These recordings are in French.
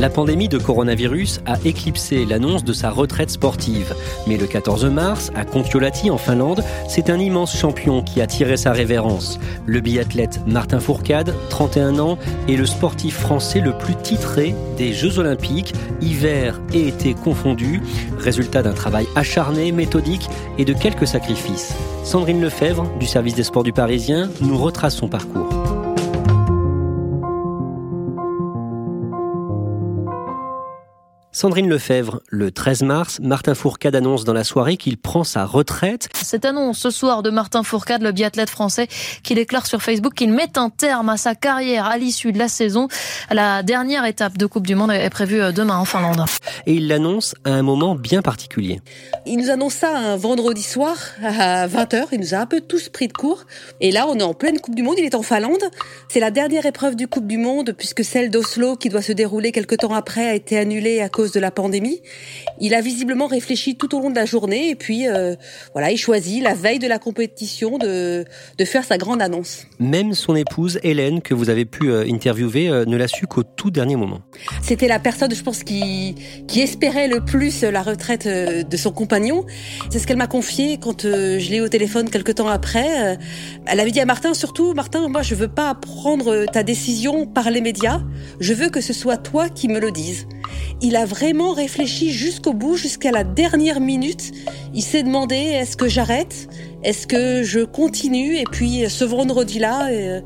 La pandémie de coronavirus a éclipsé l'annonce de sa retraite sportive. Mais le 14 mars, à Kontiolahti en Finlande, c'est un immense champion qui a tiré sa révérence. Le biathlète Martin Fourcade, 31 ans, est le sportif français le plus titré des Jeux Olympiques, hiver et été confondus, résultat d'un travail acharné, méthodique et de quelques sacrifices. Sandrine Lefebvre, du service des sports du Parisien, nous retrace son parcours. Sandrine Lefebvre, le 13 mars, Martin Fourcade annonce dans la soirée qu'il prend sa retraite. Cette annonce ce soir de Martin Fourcade, le biathlète français, qui déclare sur Facebook qu'il met un terme à sa carrière à l'issue de la saison. La dernière étape de Coupe du Monde est prévue demain en Finlande. Et il l'annonce à un moment bien particulier. Il nous annonce ça un vendredi soir à 20h. Il nous a un peu tous pris de court. Et là, on est en pleine Coupe du Monde. Il est en Finlande. C'est la dernière épreuve du Coupe du Monde puisque celle d'Oslo, qui doit se dérouler quelques temps après, a été annulée à cause de la pandémie. Il a visiblement réfléchi tout au long de la journée et puis euh, voilà, il choisit la veille de la compétition de, de faire sa grande annonce. Même son épouse Hélène, que vous avez pu euh, interviewer, euh, ne l'a su qu'au tout dernier moment. C'était la personne, je pense, qui, qui espérait le plus la retraite de son compagnon. C'est ce qu'elle m'a confié quand je l'ai eu au téléphone quelques temps après. Elle avait dit à Martin, surtout, Martin, moi je veux pas prendre ta décision par les médias. Je veux que ce soit toi qui me le dises il a vraiment réfléchi jusqu'au bout, jusqu'à la dernière minute. Il s'est demandé est-ce que j'arrête? Est-ce que je continue? Et puis ce vendredi-là, euh,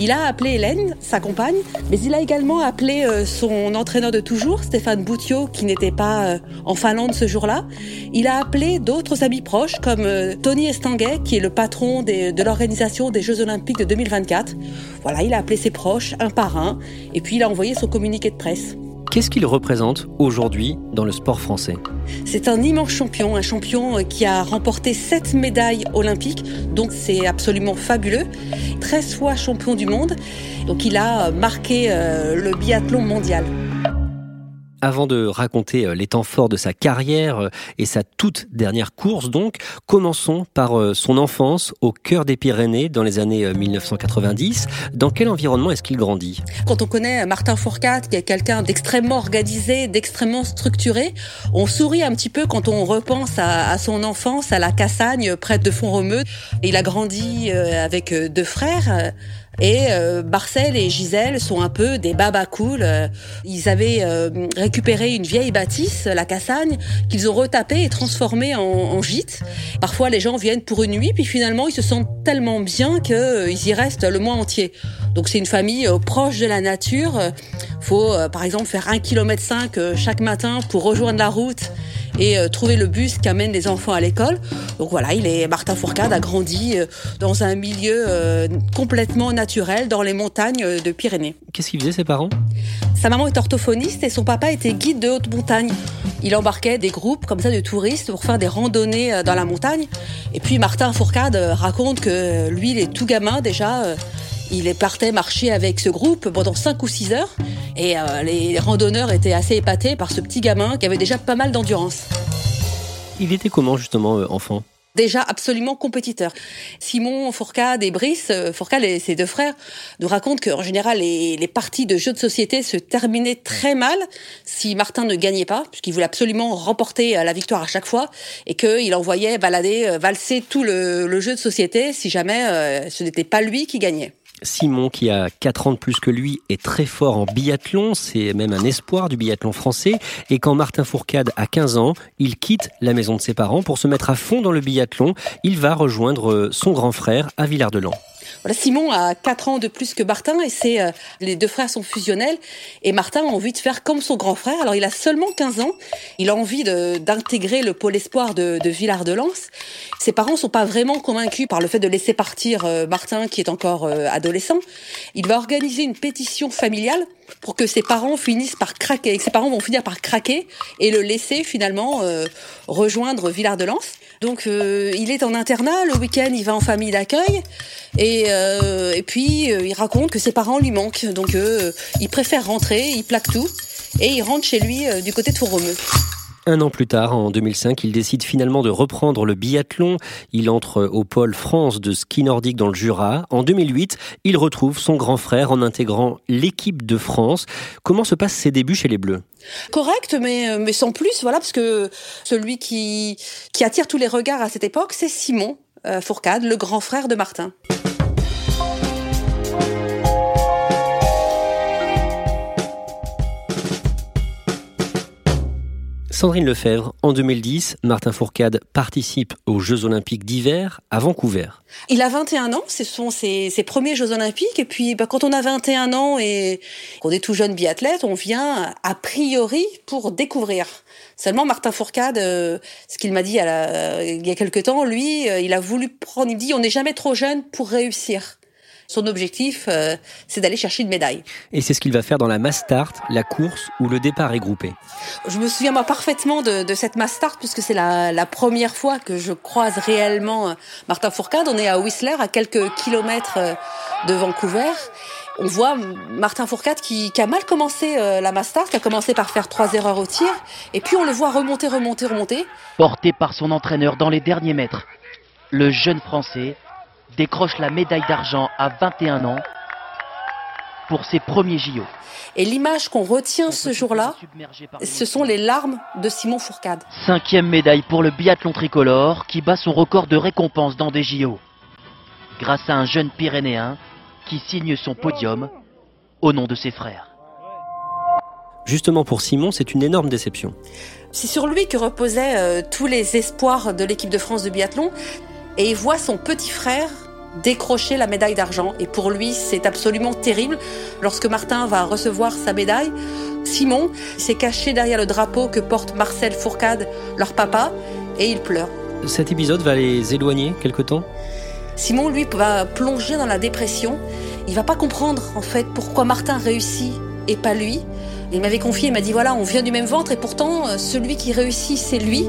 il a appelé Hélène, sa compagne, mais il a également appelé euh, son entraîneur de toujours, Stéphane Boutiot, qui n'était pas euh, en Finlande ce jour-là. Il a appelé d'autres amis proches comme Tony Estanguet, qui est le patron de l'organisation des Jeux Olympiques de 2024. Voilà, il a appelé ses proches un par un, et puis il a envoyé son communiqué de presse. Qu'est-ce qu'il représente aujourd'hui dans le sport français C'est un immense champion, un champion qui a remporté sept médailles olympiques, donc c'est absolument fabuleux. 13 fois champion du monde, donc il a marqué euh, le biathlon mondial. Avant de raconter euh, les temps forts de sa carrière euh, et sa toute dernière course donc, commençons par euh, son enfance au cœur des Pyrénées dans les années 1990. Dans quel environnement est-ce qu'il grandit? Quand on connaît Martin Fourcade, qui est quelqu'un d'extrêmement organisé, d'extrêmement structuré, on sourit un petit peu quand on repense à, son enfance à la Cassagne, près de Font-Romeu. Il a grandi avec deux frères et euh, et Gisèle sont un peu des babas cool. Ils avaient euh, récupéré une vieille bâtisse, la Cassagne, qu'ils ont retapée et transformée en, en, gîte. Parfois, les gens viennent pour une nuit, puis finalement, ils se sentent tellement bien qu'ils euh, y restent le mois entier. Donc, c'est une famille euh, proche de la nature. Faut, par exemple, faire un kilomètre cinq chaque matin pour rejoindre la route et trouver le bus qui amène les enfants à l'école. Donc voilà, il est Martin Fourcade a grandi dans un milieu complètement naturel dans les montagnes de Pyrénées. Qu'est-ce qu'ils faisaient ses parents? Sa maman est orthophoniste et son papa était guide de haute montagne. Il embarquait des groupes comme ça de touristes pour faire des randonnées euh, dans la montagne. Et puis Martin Fourcade euh, raconte que lui, il est tout gamin déjà. Euh, il partait marcher avec ce groupe pendant 5 ou 6 heures. Et les randonneurs étaient assez épatés par ce petit gamin qui avait déjà pas mal d'endurance. Il était comment justement enfant? Déjà absolument compétiteurs. Simon Fourcade et Brice, euh, Fourcade et ses deux frères, nous racontent qu'en général, les, les, parties de jeux de société se terminaient très mal si Martin ne gagnait pas, puisqu'il voulait absolument remporter euh, la victoire à chaque fois, et qu'il envoyait balader, euh, valser tout le, le, jeu de société si jamais ce n'était pas lui qui gagnait. Simon, qui a 4 ans de plus que lui, est très fort en biathlon, c'est même un espoir du biathlon français. Et quand Martin Fourcade a 15 ans, il quitte la maison de ses parents pour se mettre à fond dans le biathlon. Il va rejoindre son grand frère à Villard-de-Lans. Simon a 4 ans de plus que Martin et c'est euh, les deux frères sont fusionnels et Martin a envie de faire comme son grand frère. Alors il a seulement 15 ans, il a envie d'intégrer le pôle espoir de, de Villard-de-Lans. Ses parents sont pas vraiment convaincus par le fait de laisser partir euh, Martin qui est encore euh, adolescent. Il va organiser une pétition familiale pour que ses parents finissent par craquer, que ses parents vont finir par craquer et le laisser finalement rejoindre Villard-de-Lans. Donc il est en internat, le week-end il va en famille d'accueil et, euh, et puis euh, il raconte que ses parents lui manquent, donc euh, il préfère rentrer, il plaque tout et il rentre chez lui du côté de Fourromeux. Un an plus tard, en 2005, il décide finalement de reprendre le biathlon. Il entre au pôle France de ski nordique dans le Jura. En 2008, il retrouve son grand frère en intégrant l'équipe de France. Comment se passent ses débuts chez les Bleus? Correct, mais, mais sans plus, voilà, parce que celui qui, qui attire tous les regards à cette époque, c'est Simon euh, Fourcade, le grand frère de Martin. Sandrine Lefebvre, en 2010, Martin Fourcade participe aux Jeux Olympiques d'hiver à Vancouver. Il a 21 ans, ce sont ses, premiers Jeux Olympiques. Et puis, bah, quand on a 21 ans et qu'on est tout jeune biathlète, on vient a priori pour découvrir. Seulement, Martin Fourcade, euh, ce qu'il m'a dit il y a quelque temps, lui, euh, il a voulu prendre, il dit, on n'est jamais trop jeune pour réussir. Son objectif, euh, c'est d'aller chercher une médaille. Et c'est ce qu'il va faire dans la mass start, la course où le départ est groupé. Je me souviens moi parfaitement de, de cette mass start puisque c'est la, la, première fois que je croise réellement euh, Martin Fourcade. On est à Whistler, à quelques kilomètres euh, de Vancouver on voit Martin Fourcade qui, qui, a mal commencé la mass start, qui a commencé par faire trois erreurs au tir, et puis on le voit remonter, remonter, remonter. Porté par son entraîneur dans les derniers mètres, le jeune Français décroche la médaille d'argent à 21 ans pour ses premiers JO. Et l'image qu'on retient ce jour-là, ce sont les larmes de Simon Fourcade. Cinquième médaille pour le biathlon tricolore qui bat son record de récompense dans des JO. Grâce à un jeune Pyrénéen qui signe son podium au nom de ses frères. Justement pour Simon, c'est une énorme déception. C'est sur lui que reposaient euh, tous les espoirs de l'équipe de France de biathlon et il voit son petit frère décrocher la médaille d'argent. Et pour lui, c'est absolument terrible. Lorsque Martin va recevoir sa médaille, Simon s'est caché derrière le drapeau que porte Marcel Fourcade, leur papa, et il pleure. Cet épisode va les éloigner quelque temps? Simon, lui, va plonger dans la dépression. Il va pas comprendre, en fait, pourquoi Martin réussit et pas lui. Il m'avait confié, il m'a dit voilà, on vient du même ventre et pourtant, celui qui réussit, c'est lui.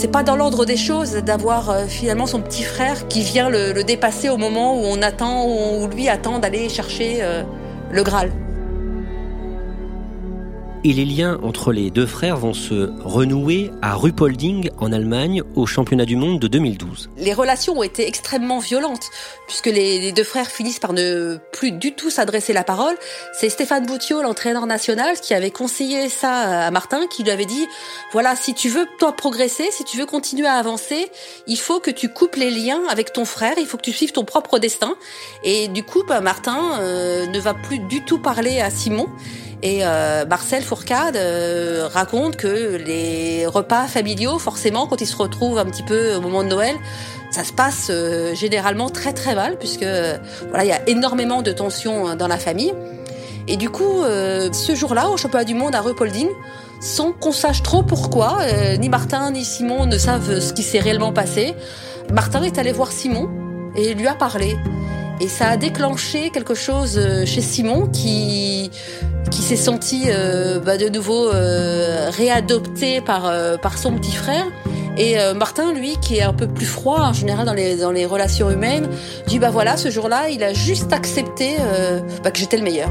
C'est pas dans l'ordre des choses d'avoir euh, finalement son petit frère qui vient le, dépasser au moment où on attend, où lui attend d'aller chercher euh, le Graal et les liens entre les deux frères vont se renouer à Rupolding en Allemagne au championnat du monde de 2012. Les relations ont été extrêmement violentes puisque les, deux frères finissent par ne plus du tout s'adresser la parole. C'est Stéphane Boutiot, l'entraîneur national, qui avait conseillé ça à Martin, qui lui avait dit voilà, si tu veux toi progresser, si tu veux continuer à avancer, il faut que tu coupes les liens avec ton frère, il faut que tu suives ton propre destin. Et du coup, bah, Martin euh, ne va plus du tout parler à Simon. Et euh, Marcel Fourcade euh, raconte que les repas familiaux, forcément, quand ils se retrouvent un petit peu au moment de Noël, ça se passe euh, généralement très très mal, puisque voilà, il y a énormément de tensions dans la famille. Et du coup, ce jour-là, au championnat du monde à Rupolding, sans qu'on sache trop pourquoi, ni Martin ni Simon ne savent ce qui s'est réellement passé, Martin est allé voir Simon et lui a parlé. Et ça a déclenché quelque chose chez Simon qui qui s'est senti euh, bah, de nouveau euh, réadopté par, euh, par son petit frère. Et Martin, lui, qui est un peu plus froid en général dans les, dans les relations humaines, dit bah voilà, ce jour-là, il a juste accepté bah, que j'étais le meilleur.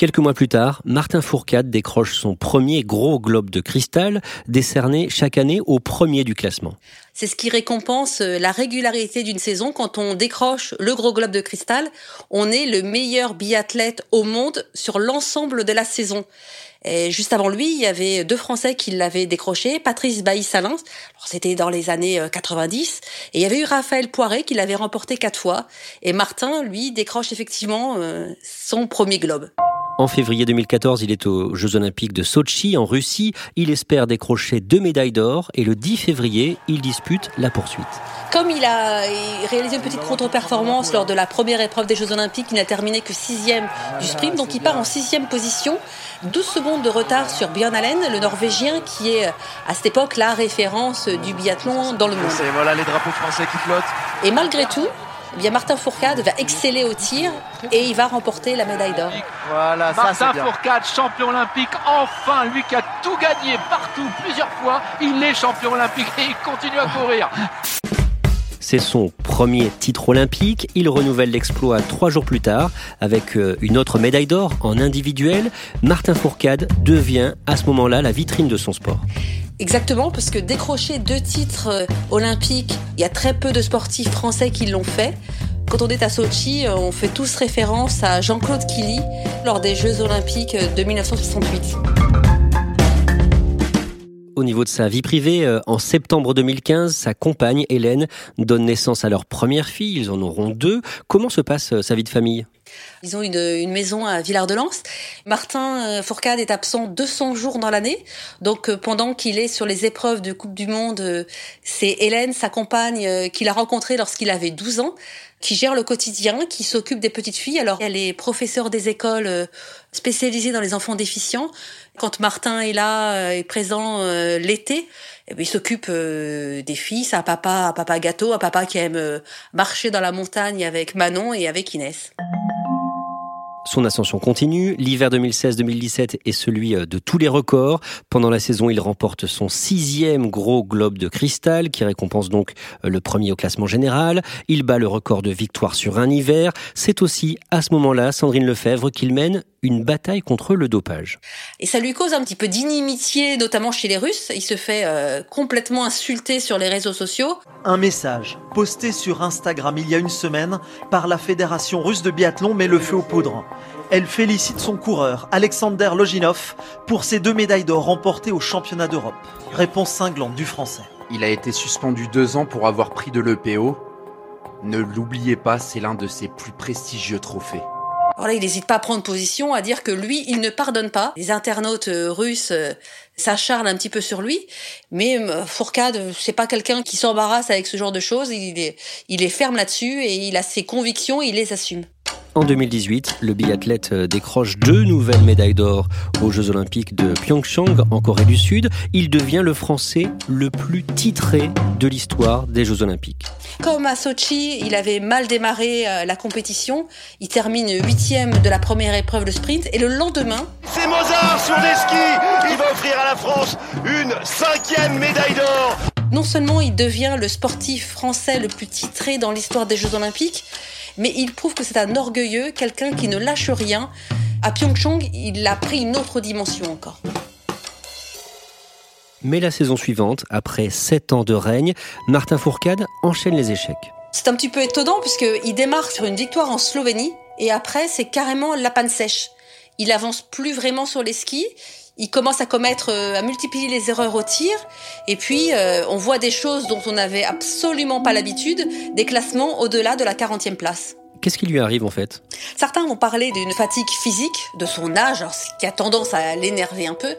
Quelques mois plus tard, Martin Fourcade décroche son premier gros globe de cristal, décerné chaque année au premier du classement. C'est ce qui récompense euh, la régularité d'une saison. Quand on décroche le gros globe de cristal, on est le meilleur biathlète au monde sur l'ensemble de la saison. Et juste avant lui, il y avait deux Français qui l'avaient décroché, Patrice Bailly-Salins, c'était dans les années 90, euh, et il y avait eu Raphaël Poiré qui l'avait remporté quatre fois, et Martin, lui, décroche effectivement euh, son premier globe. En février 2014, il est aux Jeux Olympiques de Sochi, en Russie. Il espère décrocher deux médailles d'or et le 10 février, il dispute la poursuite. Comme il a réalisé une petite contre-performance lors de la première épreuve des Jeux Olympiques, il n'a terminé que sixième du sprint, donc il part en sixième position. 12 secondes de retard sur Björn Allen, le Norvégien qui est à cette époque la référence du biathlon dans le monde. voilà les drapeaux français qui flottent. Et malgré tout, eh bien Martin Fourcade va exceller au tir et il va remporter la médaille d'or. Voilà, Martin Fourcade, champion olympique, enfin, lui qui a tout gagné partout, plusieurs fois, il est champion olympique et il continue à courir. C'est son Premier titre olympique, il renouvelle l'exploit trois jours plus tard avec euh, une autre médaille d'or en individuel. Martin Fourcade devient à ce moment-là la vitrine de son sport. Exactement, parce que décrocher deux titres euh, olympiques, il y a très peu de sportifs français qui l'ont fait. Quand on est à Sochi, euh, on fait tous référence à Jean-Claude Killy lors des Jeux olympiques de 1968 au niveau de sa vie privée, euh, en septembre 2015, sa compagne Hélène donne naissance à leur première fille. Ils en auront deux. Comment se passe sa vie de famille? Ils ont une, maison à Villard-de-Lans. Martin euh, Fourcade est absent 200 jours dans l'année. Donc pendant qu'il est sur les épreuves de Coupe du Monde, c'est Hélène, sa compagne, qu'il a rencontrée lorsqu'il avait 12 ans, qui gère le quotidien, qui s'occupe des petites filles. Alors elle est professeure des écoles spécialisée dans les enfants déficients. Quand Martin est là, euh, est présent euh, l'été, eh ben, il s'occupe euh, des filles. Un papa, un papa gâteau, un papa qui aime marcher dans la montagne avec Manon et avec Inès. Son ascension continue. L'hiver 2016-2017 est celui de tous les records. Pendant la saison, il remporte son sixième gros globe de cristal, qui récompense donc le premier au classement général. Il bat le record de victoire sur un hiver. C'est aussi à ce moment-là, Sandrine Lefebvre, qu'il mène une bataille contre le dopage. Et ça lui cause un petit peu d'inimitié, notamment chez les Russes. Il se fait euh, complètement insulter sur les réseaux sociaux. Un message posté sur Instagram il y a une semaine par la Fédération russe de biathlon met le feu aux poudres. Elle félicite son coureur, Alexander Loginov, pour ses deux médailles d'or remportées au championnat d'Europe. Réponse cinglante du français. Il a été suspendu deux ans pour avoir pris de l'EPO. Ne l'oubliez pas, c'est l'un de ses plus prestigieux trophées. Alors il n'hésite pas à prendre position, à dire que lui, il ne pardonne pas. Les internautes euh, russes euh, s'acharnent un petit peu sur lui, mais euh, Fourcade, c'est pas quelqu'un qui s'embarrasse avec ce genre de choses. Il est, il est ferme là-dessus et il a ses convictions, il les assume. En 2018, le biathlète décroche deux nouvelles médailles d'or aux Jeux Olympiques de Pyeongchang en Corée du Sud. Il devient le Français le plus titré de l'histoire des Jeux Olympiques. Comme à Sochi, il avait mal démarré euh, la compétition. Il termine huitième de la première épreuve de sprint et le lendemain. C'est Mozart sur les skis. Il va offrir à la France une cinquième médaille d'or. Non seulement il devient le sportif français le plus titré dans l'histoire des Jeux Olympiques, mais il prouve que c'est un orgueilleux, quelqu'un qui ne lâche rien. À Pyeongchang, il a pris une autre dimension encore. Mais la saison suivante, après sept ans de règne, Martin Fourcade enchaîne les échecs. C'est un petit peu étonnant puisqu'il démarre sur une victoire en Slovénie et après c'est carrément la panne sèche. Il avance plus vraiment sur les skis. Il commence à commettre, euh, à multiplier les erreurs au tir. Et puis, euh, on voit des choses dont on n'avait absolument pas l'habitude, des classements au-delà de la 40e place. Qu'est-ce qui lui arrive en fait? Certains vont parler d'une fatigue physique de son âge, ce qui a tendance à l'énerver un peu.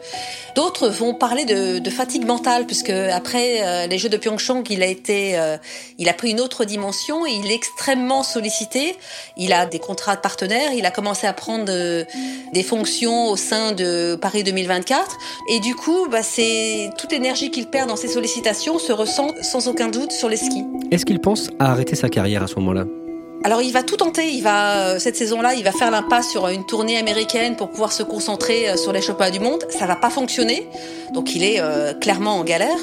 D'autres vont parler de, fatigue mentale, puisque après euh, les Jeux de Pyeongchang, il a été, euh, il a pris une autre dimension il est extrêmement sollicité. Il a des contrats de partenaires, il a commencé à prendre euh, des fonctions au sein de Paris 2024, et du coup, bah, c'est toute l'énergie qu'il perd dans ses sollicitations se ressent sans aucun doute sur les skis. Est-ce qu'il pense à arrêter sa carrière à ce moment-là? Alors il va tout tenter. Il va euh, cette saison-là, il va faire l'impasse sur une tournée américaine pour pouvoir se concentrer euh, sur les championnats du monde. Ça va pas fonctionner, donc il est euh, clairement en galère.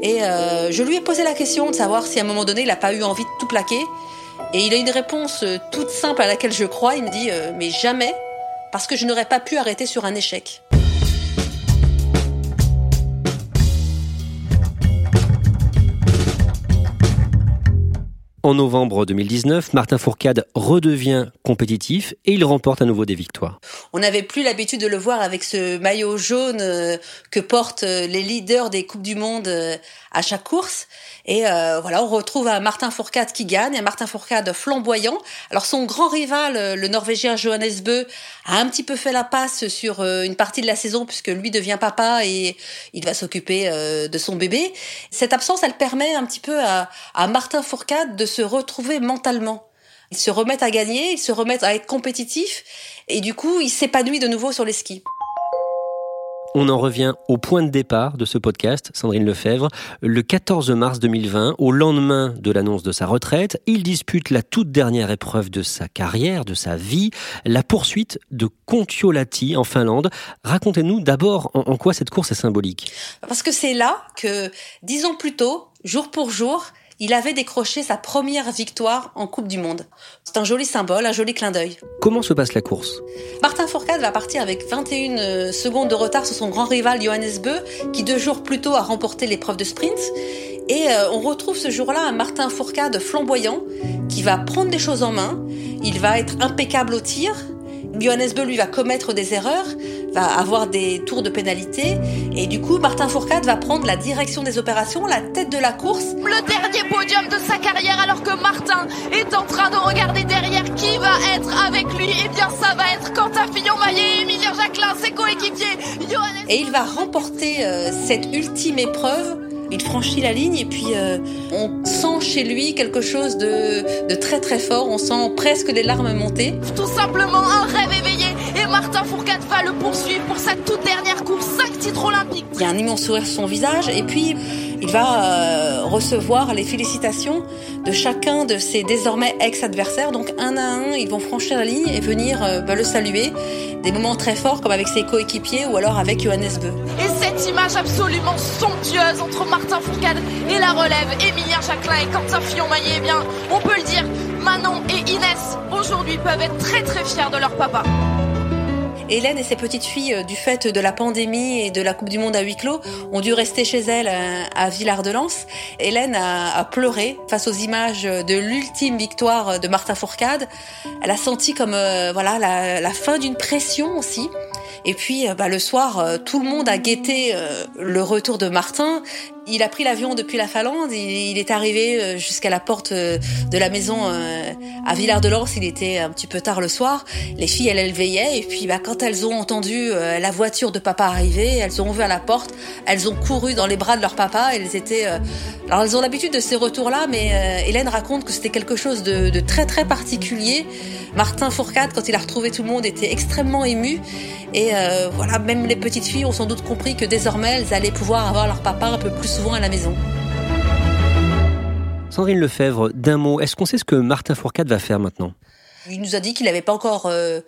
Et je lui ai posé la question de savoir si à un moment donné il a pas eu envie de tout plaquer. Et il a une réponse toute simple à laquelle je crois. Il me dit mais jamais, parce que je n'aurais pas pu arrêter sur un échec. En novembre 2019, Martin Fourcade redevient compétitif et il remporte à nouveau des victoires. On n'avait plus l'habitude de le voir avec ce maillot jaune euh, que portent euh, les leaders des Coupes du Monde euh, à chaque course. Et voilà, on retrouve un Martin Fourcade qui gagne, un Martin Fourcade flamboyant. Alors son grand rival, le Norvégien Johannes Bö, a un petit peu fait la passe sur une partie de la saison puisque lui devient papa et il va s'occuper de son bébé. Cette absence, elle permet un petit peu à, à Martin Fourcade de se retrouver mentalement. Ils se remettent à gagner, ils se remettent à être compétitifs et du coup, ils s'épanouissent de nouveau sur les skis. On en revient au point de départ de ce podcast, Sandrine Lefebvre. Le 14 mars 2020, au lendemain de l'annonce de sa retraite, il dispute la toute dernière épreuve de sa carrière, de sa vie, la poursuite de Kontiolahti en Finlande. Racontez-nous d'abord en, quoi cette course est symbolique. Parce que c'est là que, dix ans plus tôt, jour pour jour, il avait décroché sa première victoire en Coupe du Monde. C'est un joli symbole, un joli clin d'œil. Comment se passe la course? Martin Fourcade va partir avec 21 euh, secondes de retard sur son grand rival Johannes Beu, qui deux jours plus tôt a remporté l'épreuve de sprint. Et euh, on retrouve ce jour-là un Martin Fourcade flamboyant qui va prendre des choses en main. Il va être impeccable au tir. Johannes Beu, lui, va commettre des erreurs, va avoir des tours de pénalité. Et du coup, Martin Fourcade va prendre la direction des opérations, la tête de la course. Le dernier podium de sa carrière alors que Martin est en train de regarder derrière qui va être avec lui. Et eh bien, ça va être Quentin Fillon-Maillet, Emilien Jacquelin, ses coéquipiers. Johannes... Et il va remporter euh, cette ultime épreuve il franchit la ligne et puis euh, on sent chez lui quelque chose de, de, très très fort. On sent presque des larmes monter. Tout simplement un rêve éveillé. Et Martin Fourcade va le poursuivre pour sa toute dernière course, 5 titres olympiques. Il y a un immense sourire sur son visage et puis il va euh, recevoir les félicitations de chacun de ses désormais ex-adversaires. Donc un à un, ils vont franchir la ligne et venir euh, bah, le saluer. Des moments très forts comme avec ses coéquipiers ou alors avec Johannes Beu. Et cette image absolument somptueuse entre Martin Fourcade et la relève, Emilien Jacquelin et Quentin Fillon-Maillet, eh bien, on peut le dire, Manon et Inès aujourd'hui peuvent être très très fiers de leur papa. Hélène et ses petites filles, euh, du fait de la pandémie et de la Coupe du Monde à huis clos, ont dû rester chez elles euh, à Villard de Lans. Hélène a, pleuré face aux images de l'ultime victoire de Martin Fourcade. Elle a senti comme euh, voilà la, la fin d'une pression aussi. Et puis, bah, le soir, tout le monde a guetté le retour de Martin. Il a pris l'avion depuis la Finlande. Il, est arrivé euh, jusqu'à la porte euh, de la maison euh, à Villard-de-Lans. Il était un petit peu tard le soir. Les filles, elles, elles veillaient. Et puis, bah, quand elles ont entendu la voiture de papa arriver, elles ont ouvert la porte. Elles ont couru dans les bras de leur papa. Elles étaient. Alors, elles ont l'habitude de ces retours-là, mais Hélène raconte que c'était quelque chose de, de, très très particulier. Martin Fourcade, quand il a retrouvé tout le monde, était extrêmement ému. Et voilà, même les petites filles ont sans doute compris que désormais, elles allaient pouvoir avoir leur papa un peu plus souvent à la maison. Sandrine Lefebvre, d'un mot, est-ce qu'on sait ce que Martin Fourcade va faire maintenant? Il nous a dit qu'il n'avait pas encore euh,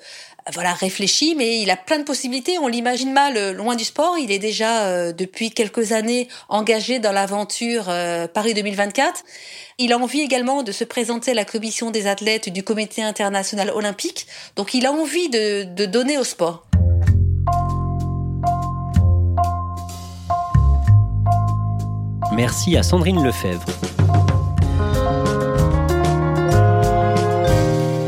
voilà réfléchi, mais il a plein de possibilités. On l'imagine mal euh, loin du sport. Il est déjà euh, depuis quelques années engagé dans l'aventure Paris 2024. Il a envie également de se présenter à la commission des athlètes du Comité international olympique. Donc il a envie de, de donner au sport. Merci à Sandrine Lefebvre.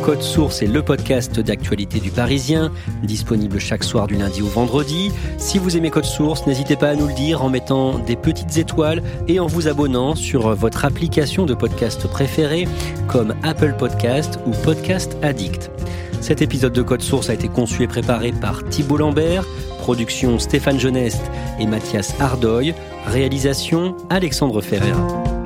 Code Source est le podcast d'actualité du Parisien, disponible chaque soir du lundi au vendredi. Si vous aimez Code Source, n'hésitez pas à nous le dire en mettant des petites étoiles et en vous abonnant sur votre application de podcast préférée comme Apple Podcast ou Podcast Addict. Cet épisode de Code Source a été conçu et préparé par Thibault Lambert, production Stéphane Geneste et Mathias Ardoy, réalisation Alexandre Ferreira.